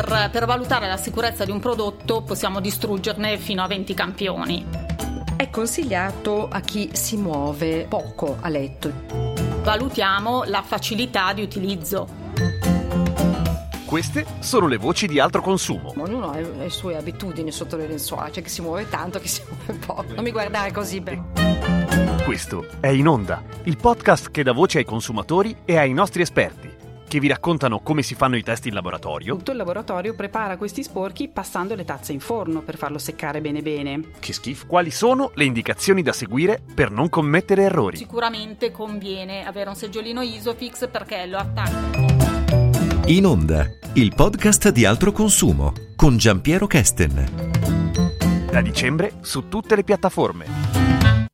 per, per valutare la sicurezza di un prodotto possiamo distruggerne fino a 20 campioni. È consigliato a chi si muove poco a letto. Valutiamo la facilità di utilizzo. Queste sono le voci di altro consumo. Ognuno ha le sue abitudini sotto le lenzuola, c'è chi si muove tanto, chi si muove poco. Non mi guardare così. Beh. Questo è In Onda, il podcast che dà voce ai consumatori e ai nostri esperti, che vi raccontano come si fanno i test in laboratorio. Tutto il laboratorio prepara questi sporchi passando le tazze in forno per farlo seccare bene bene. Che schifo. Quali sono le indicazioni da seguire per non commettere errori? Sicuramente conviene avere un seggiolino Isofix perché lo attacca. In Onda, il podcast di altro consumo con Giampiero Kesten. Da dicembre su tutte le piattaforme.